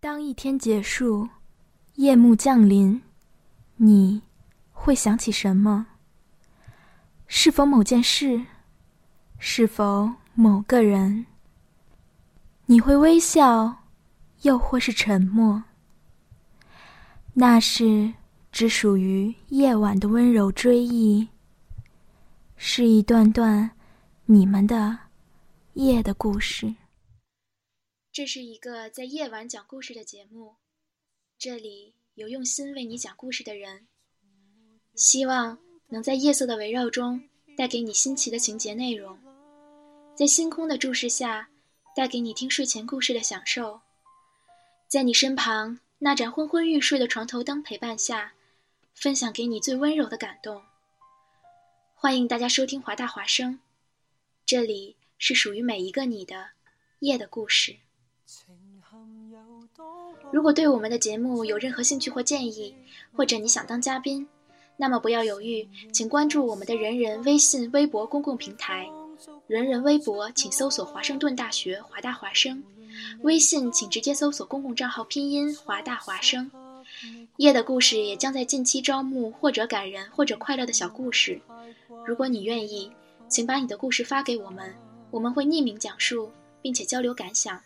当一天结束，夜幕降临，你会想起什么？是否某件事？是否某个人？你会微笑，又或是沉默？那是只属于夜晚的温柔追忆，是一段段你们的夜的故事。这是一个在夜晚讲故事的节目，这里有用心为你讲故事的人。希望能在夜色的围绕中带给你新奇的情节内容，在星空的注视下带给你听睡前故事的享受，在你身旁那盏昏昏欲睡的床头灯陪伴下，分享给你最温柔的感动。欢迎大家收听华大华声，这里是属于每一个你的夜的故事。如果对我们的节目有任何兴趣或建议，或者你想当嘉宾，那么不要犹豫，请关注我们的人人微信、微博公共平台。人人微博请搜索华盛顿大学华大华生，微信请直接搜索公共账号拼音华大华生。夜的故事也将在近期招募或者感人或者快乐的小故事。如果你愿意，请把你的故事发给我们，我们会匿名讲述，并且交流感想。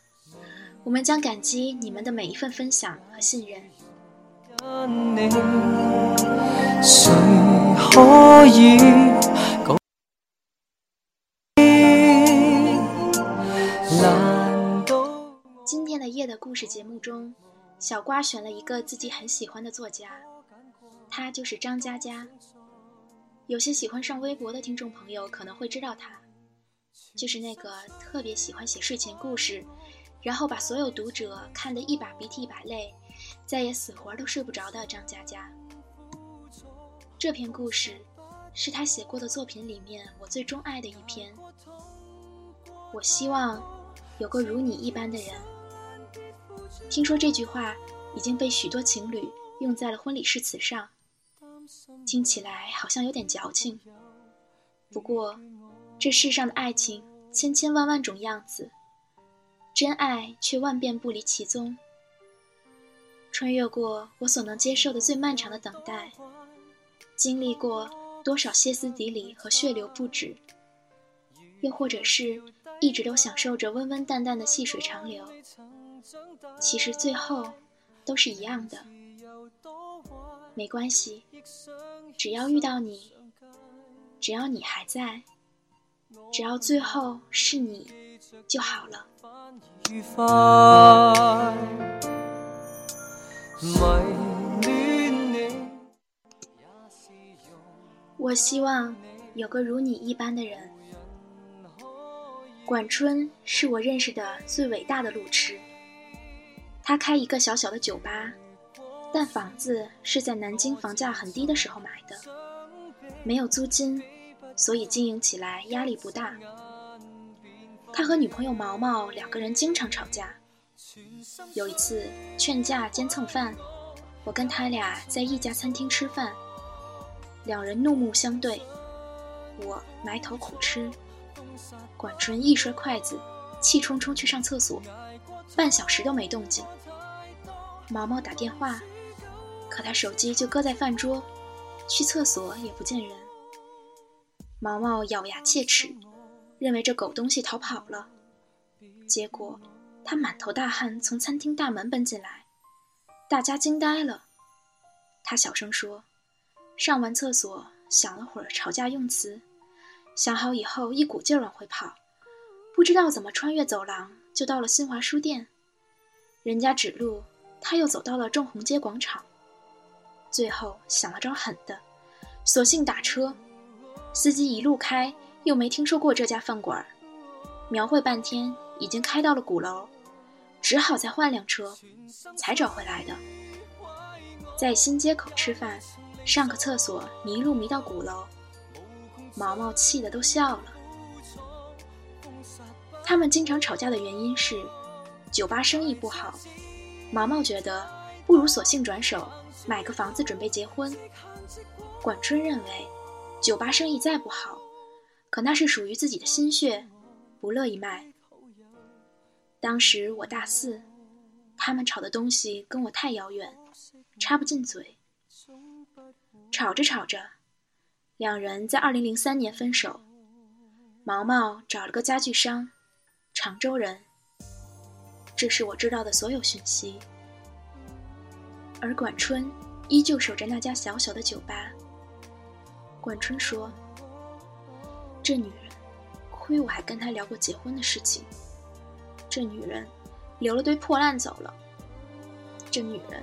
我们将感激你们的每一份分享和信任。今天的夜的故事节目中，小瓜选了一个自己很喜欢的作家，他就是张嘉佳。有些喜欢上微博的听众朋友可能会知道他，就是那个特别喜欢写睡前故事。然后把所有读者看得一把鼻涕一把泪，再也死活都睡不着的张嘉佳。这篇故事是他写过的作品里面我最钟爱的一篇。我希望有个如你一般的人。听说这句话已经被许多情侣用在了婚礼誓词上，听起来好像有点矫情。不过，这世上的爱情千千万万种样子。真爱却万变不离其宗，穿越过我所能接受的最漫长的等待，经历过多少歇斯底里和血流不止，又或者是一直都享受着温温淡淡的细水长流，其实最后都是一样的。没关系，只要遇到你，只要你还在，只要最后是你就好了。我希望有个如你一般的人。管春是我认识的最伟大的路痴。他开一个小小的酒吧，但房子是在南京房价很低的时候买的，没有租金，所以经营起来压力不大。他和女朋友毛毛两个人经常吵架。有一次劝架兼蹭饭，我跟他俩在一家餐厅吃饭，两人怒目相对，我埋头苦吃，管春一摔筷子，气冲冲去上厕所，半小时都没动静。毛毛打电话，可他手机就搁在饭桌，去厕所也不见人。毛毛咬牙切齿。认为这狗东西逃跑了，结果他满头大汗从餐厅大门奔进来，大家惊呆了。他小声说：“上完厕所，想了会儿吵架用词，想好以后一股劲儿往回跑，不知道怎么穿越走廊就到了新华书店，人家指路，他又走到了正红街广场，最后想了招狠的，索性打车，司机一路开。”又没听说过这家饭馆，描绘半天，已经开到了鼓楼，只好再换辆车，才找回来的。在新街口吃饭，上个厕所迷路迷到鼓楼，毛毛气得都笑了。他们经常吵架的原因是，酒吧生意不好，毛毛觉得不如索性转手买个房子准备结婚。管春认为，酒吧生意再不好。可那是属于自己的心血，不乐意卖。当时我大四，他们吵的东西跟我太遥远，插不进嘴。吵着吵着，两人在二零零三年分手。毛毛找了个家具商，常州人。这是我知道的所有讯息。而管春依旧守着那家小小的酒吧。管春说：“这女人，亏我还跟她聊过结婚的事情。这女人。”留了堆破烂走了，这女人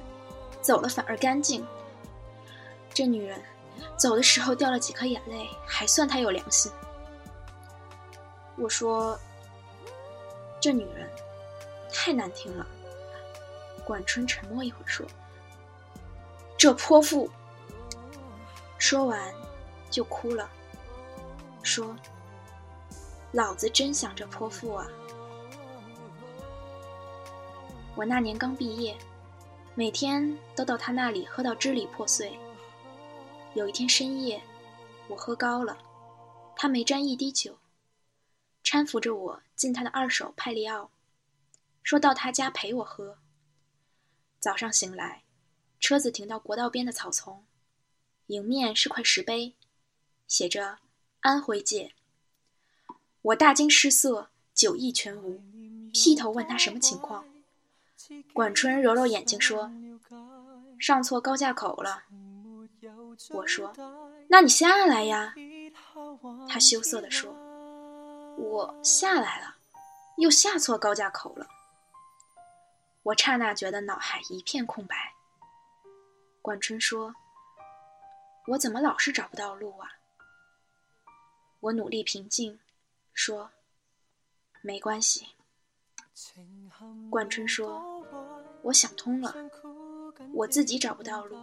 走了反而干净。这女人走的时候掉了几颗眼泪，还算她有良心。我说，这女人太难听了。管春沉默一会儿说：“这泼妇。”说完就哭了，说：“老子真想这泼妇啊。”我那年刚毕业，每天都到他那里喝到支离破碎。有一天深夜，我喝高了，他没沾一滴酒，搀扶着我进他的二手派利奥，说到他家陪我喝。早上醒来，车子停到国道边的草丛，迎面是块石碑，写着“安徽界”。我大惊失色，酒意全无，劈头问他什么情况。管春揉揉眼睛说：“上错高架口了。”我说：“那你下来呀。”他羞涩地说：“我下来了，又下错高架口了。”我刹那觉得脑海一片空白。管春说：“我怎么老是找不到路啊？”我努力平静，说：“没关系。”冠春说：“我想通了，我自己找不到路，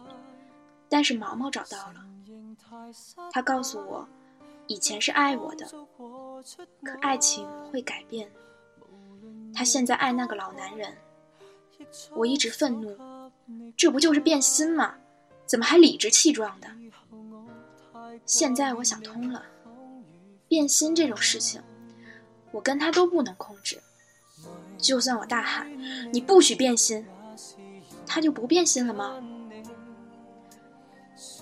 但是毛毛找到了。他告诉我，以前是爱我的，可爱情会改变。他现在爱那个老男人。我一直愤怒，这不就是变心吗？怎么还理直气壮的？现在我想通了，变心这种事情，我跟他都不能控制。”就算我大喊“你不许变心”，他就不变心了吗？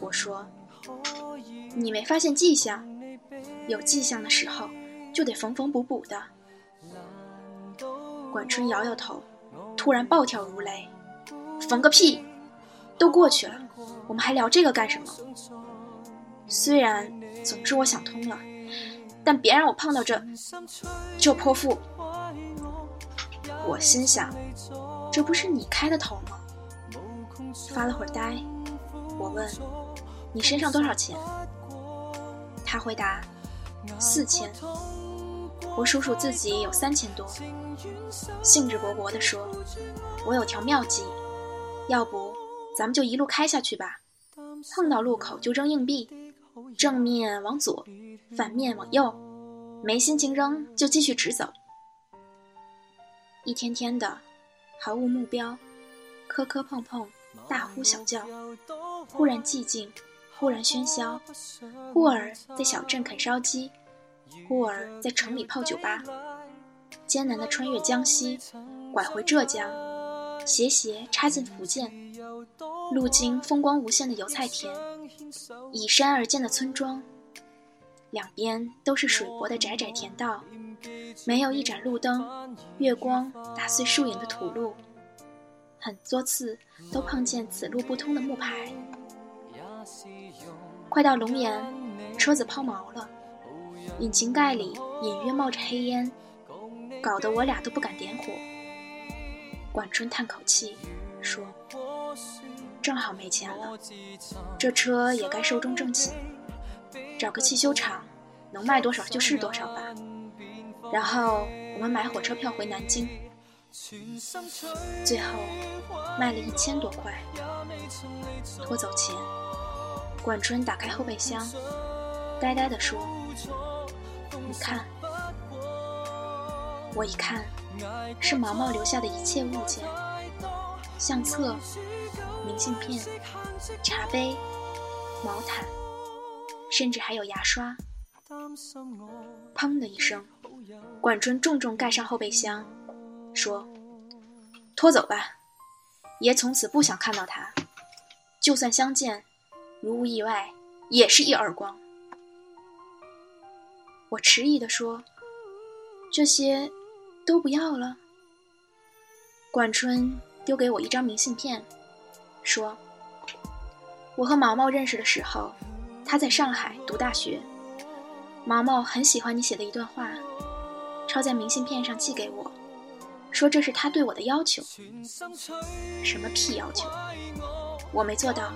我说：“你没发现迹象？有迹象的时候，就得缝缝补补的。”管春摇摇头，突然暴跳如雷：“缝个屁！都过去了，我们还聊这个干什么？虽然总之我想通了，但别让我碰到这这泼妇！”我心想，这不是你开的头吗？发了会儿呆，我问：“你身上多少钱？”他回答：“四千。”我数数自己有三千多，兴致勃勃地说：“我有条妙计，要不咱们就一路开下去吧，碰到路口就扔硬币，正面往左，反面往右，没心情扔就继续直走。”一天天的，毫无目标，磕磕碰碰，大呼小叫，忽然寂静，忽然喧嚣，忽而在小镇啃烧鸡，忽而在城里泡酒吧，艰难的穿越江西，拐回浙江，斜斜插进福建，路经风光无限的油菜田，依山而建的村庄，两边都是水泊的窄窄田道。没有一盏路灯，月光打碎树影的土路，很多次都碰见此路不通的木牌。快到龙岩，车子抛锚了，引擎盖里隐约冒着黑烟，搞得我俩都不敢点火。管春叹口气说：“正好没钱了，这车也该寿终正寝，找个汽修厂，能卖多少就是多少吧。”然后我们买火车票回南京，最后卖了一千多块。拖走前，管春打开后备箱，呆呆地说：“你看。”我一看，是毛毛留下的一切物件：相册、明信片、茶杯、毛毯，甚至还有牙刷。砰的一声。管春重重盖上后备箱，说：“拖走吧，爷从此不想看到他，就算相见，如无意外，也是一耳光。我迟疑地说：“这些都不要了。”管春丢给我一张明信片，说：“我和毛毛认识的时候，他在上海读大学。毛毛很喜欢你写的一段话，抄在明信片上寄给我。”说这是他对我的要求，什么屁要求？我没做到，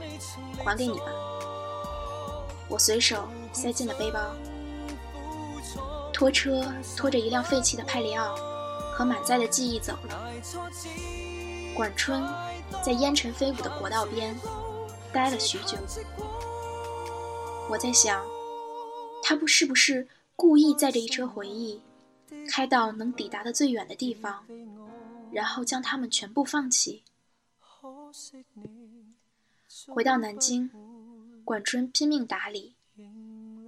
还给你吧。我随手塞进了背包。拖车拖着一辆废弃的派里奥和满载的记忆走了。管春在烟尘飞舞的国道边待了许久。我在想，他不是不是故意载着一车回忆？开到能抵达的最远的地方，然后将他们全部放弃。回到南京，管春拼命打理，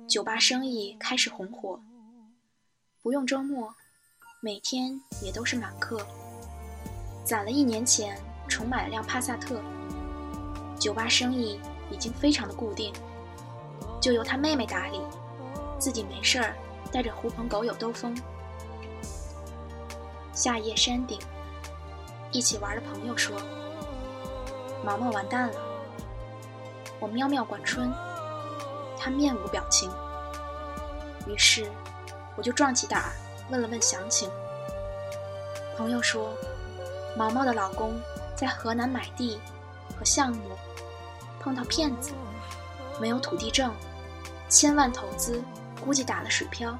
酒吧生意开始红火。不用周末，每天也都是满客。攒了一年钱，重买了辆帕萨特。酒吧生意已经非常的固定，就由他妹妹打理，自己没事儿带着狐朋狗友兜风。夏夜山顶，一起玩的朋友说：“毛毛完蛋了。”我喵喵管春，他面无表情。于是，我就壮起胆问了问详情。朋友说，毛毛的老公在河南买地和项目，碰到骗子，没有土地证，千万投资估计打了水漂，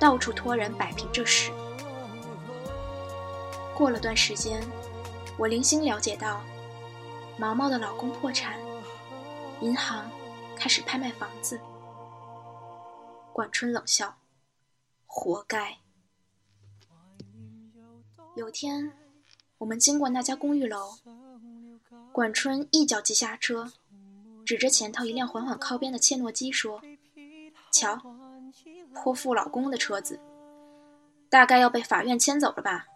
到处托人摆平这事。过了段时间，我零星了解到，毛毛的老公破产，银行开始拍卖房子。管春冷笑：“活该。”有天，我们经过那家公寓楼，管春一脚急刹车，指着前头一辆缓缓靠边的切诺基说：“瞧，泼妇老公的车子，大概要被法院牵走了吧？”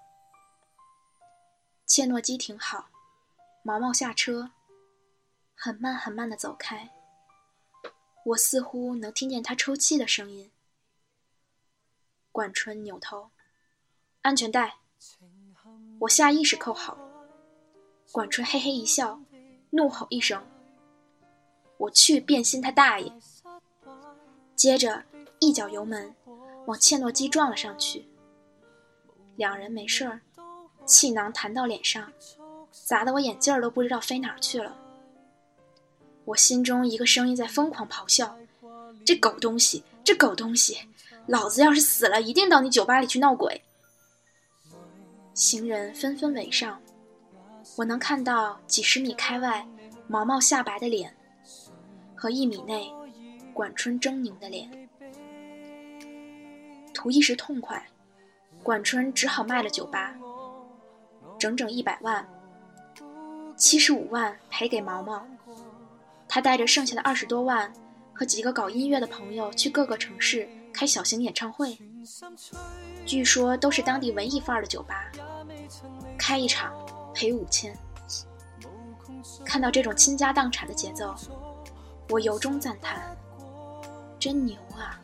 切诺基停好，毛毛下车，很慢很慢的走开。我似乎能听见他抽泣的声音。管春扭头，安全带，我下意识扣好。管春嘿嘿一笑，怒吼一声：“我去变心他大爷！”接着一脚油门，往切诺基撞了上去。两人没事儿。气囊弹到脸上，砸得我眼镜儿都不知道飞哪儿去了。我心中一个声音在疯狂咆哮：“这狗东西，这狗东西，老子要是死了，一定到你酒吧里去闹鬼！”行人纷纷围上，我能看到几十米开外毛毛下白的脸，和一米内管春狰狞的脸。图一时痛快，管春只好卖了酒吧。整整一百万，七十五万赔给毛毛，他带着剩下的二十多万和几个搞音乐的朋友去各个城市开小型演唱会，据说都是当地文艺范儿的酒吧，开一场赔五千。看到这种倾家荡产的节奏，我由衷赞叹，真牛啊！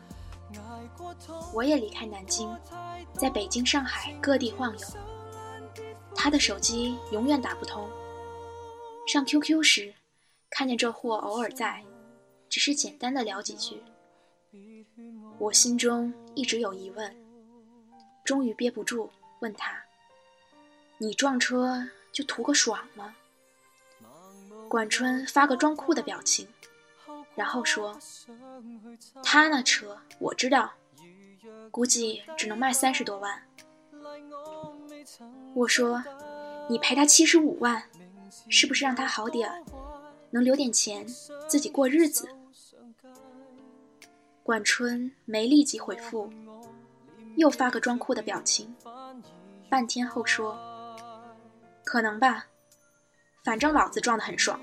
我也离开南京，在北京、上海各地晃悠。他的手机永远打不通。上 QQ 时，看见这货偶尔在，只是简单的聊几句。我心中一直有疑问，终于憋不住问他：“你撞车就图个爽吗？”管春发个装酷的表情，然后说：“他那车我知道，估计只能卖三十多万。”我说：“你赔他七十五万，是不是让他好点，能留点钱自己过日子？”管春没立即回复，又发个装酷的表情，半天后说：“可能吧，反正老子撞得很爽。”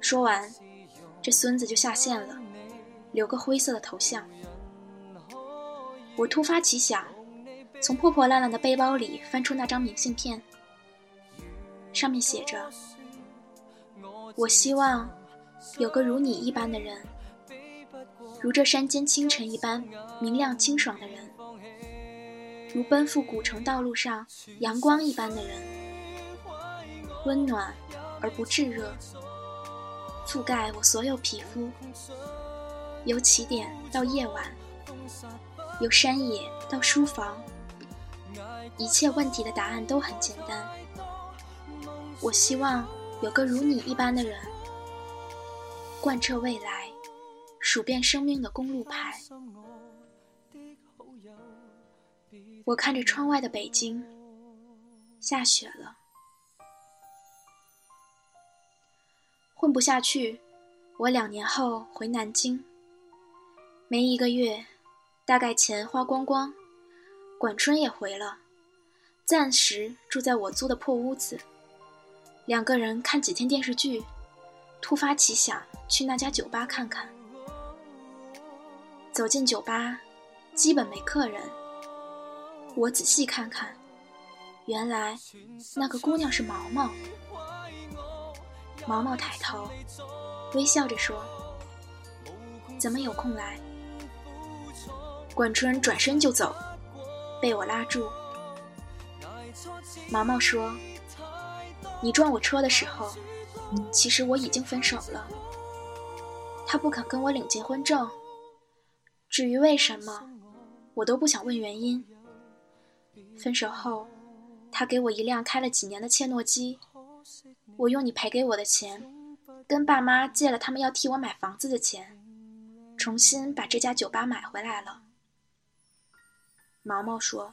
说完，这孙子就下线了，留个灰色的头像。我突发奇想。从破破烂烂的背包里翻出那张明信片，上面写着：“我希望有个如你一般的人，如这山间清晨一般明亮清爽的人，如奔赴古城道路上阳光一般的人，温暖而不炙热，覆盖我所有皮肤，由起点到夜晚，由山野到书房。”一切问题的答案都很简单。我希望有个如你一般的人，贯彻未来，数遍生命的公路牌。我看着窗外的北京，下雪了，混不下去。我两年后回南京，没一个月，大概钱花光光，管春也回了。暂时住在我租的破屋子，两个人看几天电视剧，突发奇想去那家酒吧看看。走进酒吧，基本没客人。我仔细看看，原来那个姑娘是毛毛。毛毛抬头，微笑着说：“怎么有空来？”管春转身就走，被我拉住。毛毛说：“你撞我车的时候，其实我已经分手了。他不肯跟我领结婚证。至于为什么，我都不想问原因。分手后，他给我一辆开了几年的切诺基，我用你赔给我的钱，跟爸妈借了他们要替我买房子的钱，重新把这家酒吧买回来了。”毛毛说。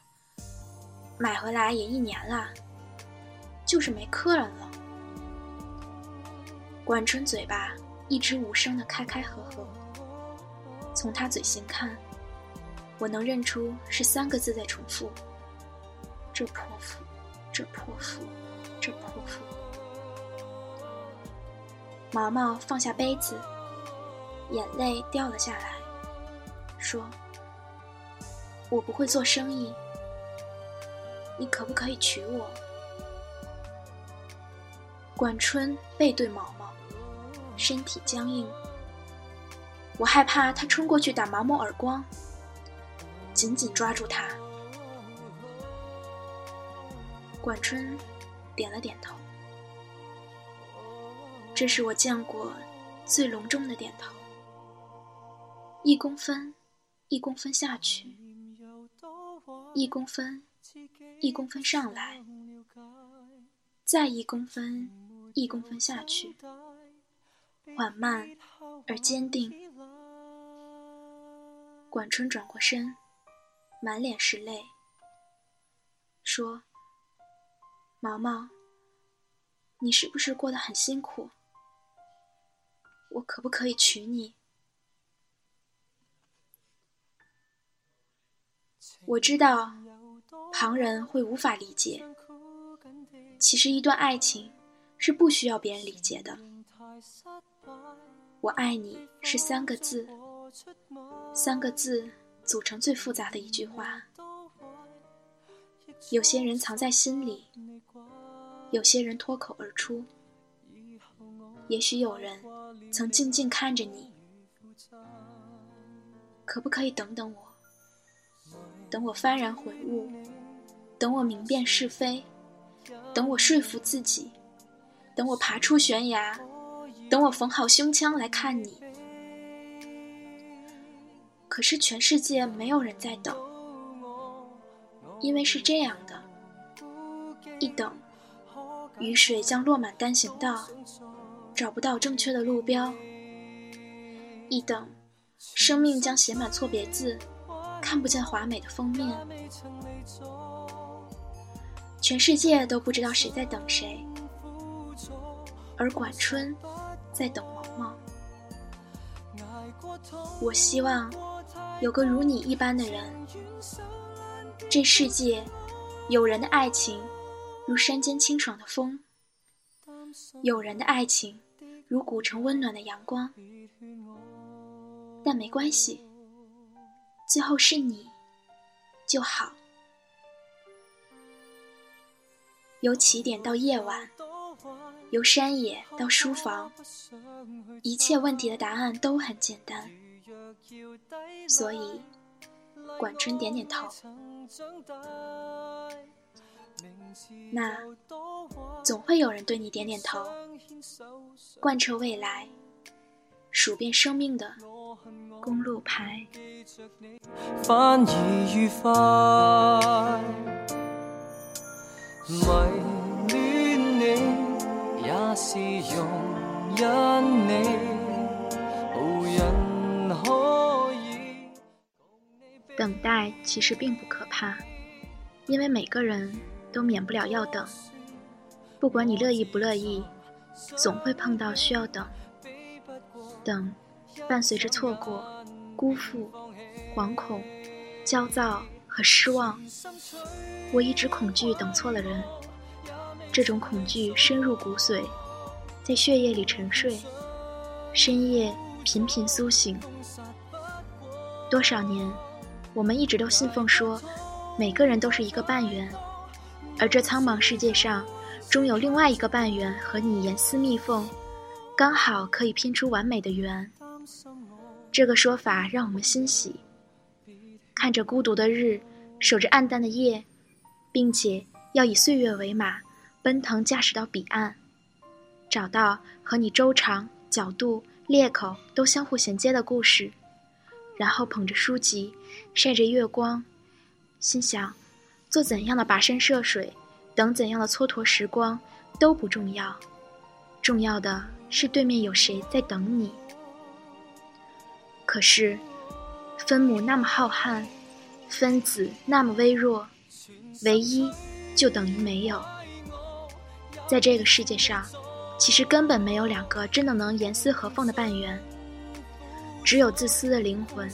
买回来也一年了，就是没客人了。管春嘴巴一直无声的开开合合，从他嘴型看，我能认出是三个字在重复：这泼妇，这泼妇，这泼妇。毛毛放下杯子，眼泪掉了下来，说：“我不会做生意。”你可不可以娶我？管春背对毛毛，身体僵硬。我害怕他冲过去打毛毛耳光，紧紧抓住他。管春点了点头，这是我见过最隆重的点头。一公分，一公分下去，一公分。一公分上来，再一公分，一公分下去，缓慢而坚定。管春转过身，满脸是泪，说：“毛毛，你是不是过得很辛苦？我可不可以娶你？”我知道。旁人会无法理解，其实一段爱情是不需要别人理解的。我爱你是三个字，三个字组成最复杂的一句话。有些人藏在心里，有些人脱口而出，也许有人曾静静看着你。可不可以等等我？等我幡然悔悟，等我明辨是非，等我说服自己，等我爬出悬崖，等我缝好胸腔来看你。可是全世界没有人在等，因为是这样的：一等，雨水将落满单行道，找不到正确的路标；一等，生命将写满错别字。看不见华美的封面，全世界都不知道谁在等谁，而管春在等毛毛。我希望有个如你一般的人，这世界有人的爱情如山间清爽的风，有人的爱情如古城温暖的阳光，但没关系。最后是你就好。由起点到夜晚，由山野到书房，一切问题的答案都很简单。所以，管春点点头。那总会有人对你点点头，贯彻未来，数遍生命的公路牌。反而愉快，迷恋你也是容忍你，无人可以。等待其实并不可怕，因为每个人。都免不了要等，不管你乐意不乐意，总会碰到需要等。等，伴随着错过、辜负、惶恐、焦躁和失望。我一直恐惧等错了人，这种恐惧深入骨髓，在血液里沉睡，深夜频频苏醒。多少年，我们一直都信奉说，每个人都是一个半圆。而这苍茫世界上，终有另外一个半圆和你严丝密缝，刚好可以拼出完美的圆。这个说法让我们欣喜。看着孤独的日，守着暗淡的夜，并且要以岁月为马，奔腾驾驶到彼岸，找到和你周长、角度、裂口都相互衔接的故事，然后捧着书籍，晒着月光，心想。做怎样的跋山涉水，等怎样的蹉跎时光，都不重要。重要的是对面有谁在等你。可是，分母那么浩瀚，分子那么微弱，唯一就等于没有。在这个世界上，其实根本没有两个真的能严丝合缝的半圆。只有自私的灵魂，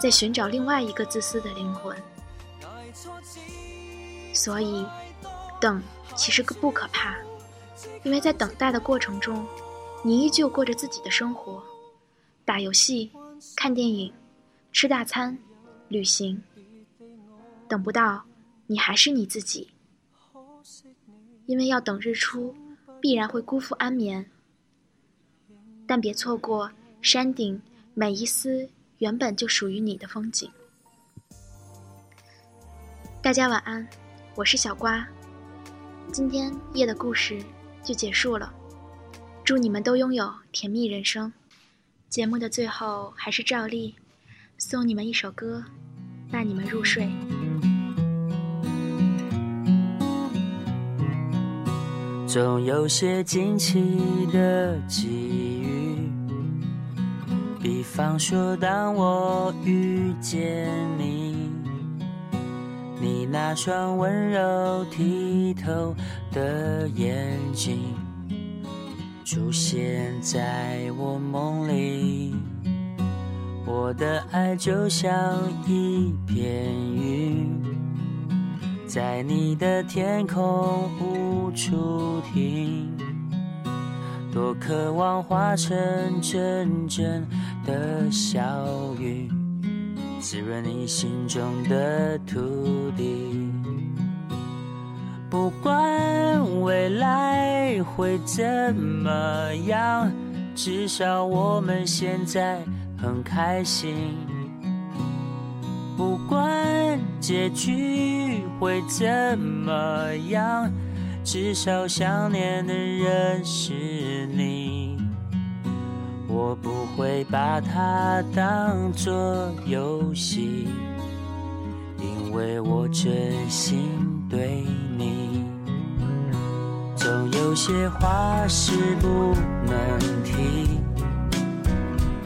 在寻找另外一个自私的灵魂。所以，等其实不可怕，因为在等待的过程中，你依旧过着自己的生活，打游戏、看电影、吃大餐、旅行。等不到，你还是你自己，因为要等日出，必然会辜负安眠。但别错过山顶每一丝原本就属于你的风景。大家晚安。我是小瓜，今天夜的故事就结束了。祝你们都拥有甜蜜人生。节目的最后，还是照例送你们一首歌，伴你们入睡。总有些惊奇的际遇，比方说，当我遇见你。你那双温柔剔透的眼睛出现在我梦里，我的爱就像一片云，在你的天空无处停，多渴望化成阵阵的小雨。滋润你心中的土地，不管未来会怎么样，至少我们现在很开心。不管结局会怎么样，至少想念的人是你。我不会把它当作游戏，因为我真心对你。总有些话是不能提，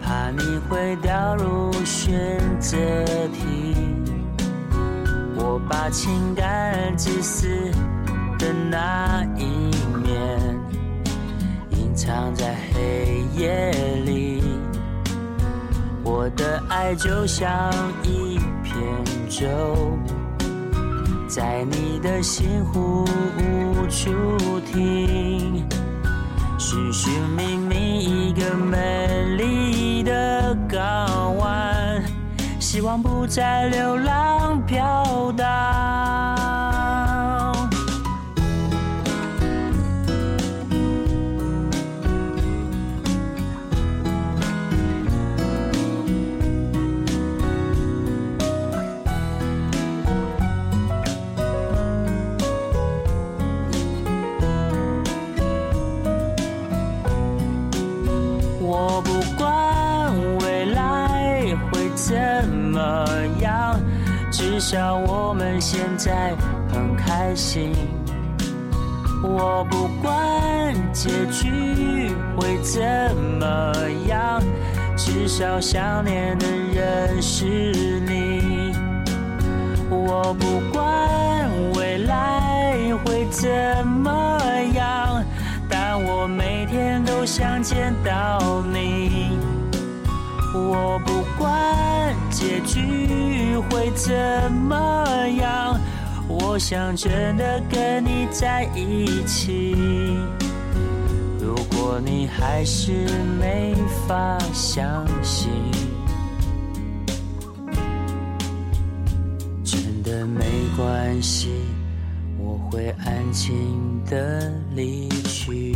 怕你会掉入选择题。我把情感自私的那一藏在黑夜里。我的爱就像一片舟，在你的心湖无处停，寻寻觅觅一个美丽的港湾，希望不再流浪漂至少我们现在很开心。我不管结局会怎么样，至少想念的人是你。我不管未来会怎么样，但我每天都想见到你。我不管结局会怎么样。我想真的跟你在一起。如果你还是没法相信，真的没关系，我会安静的离去。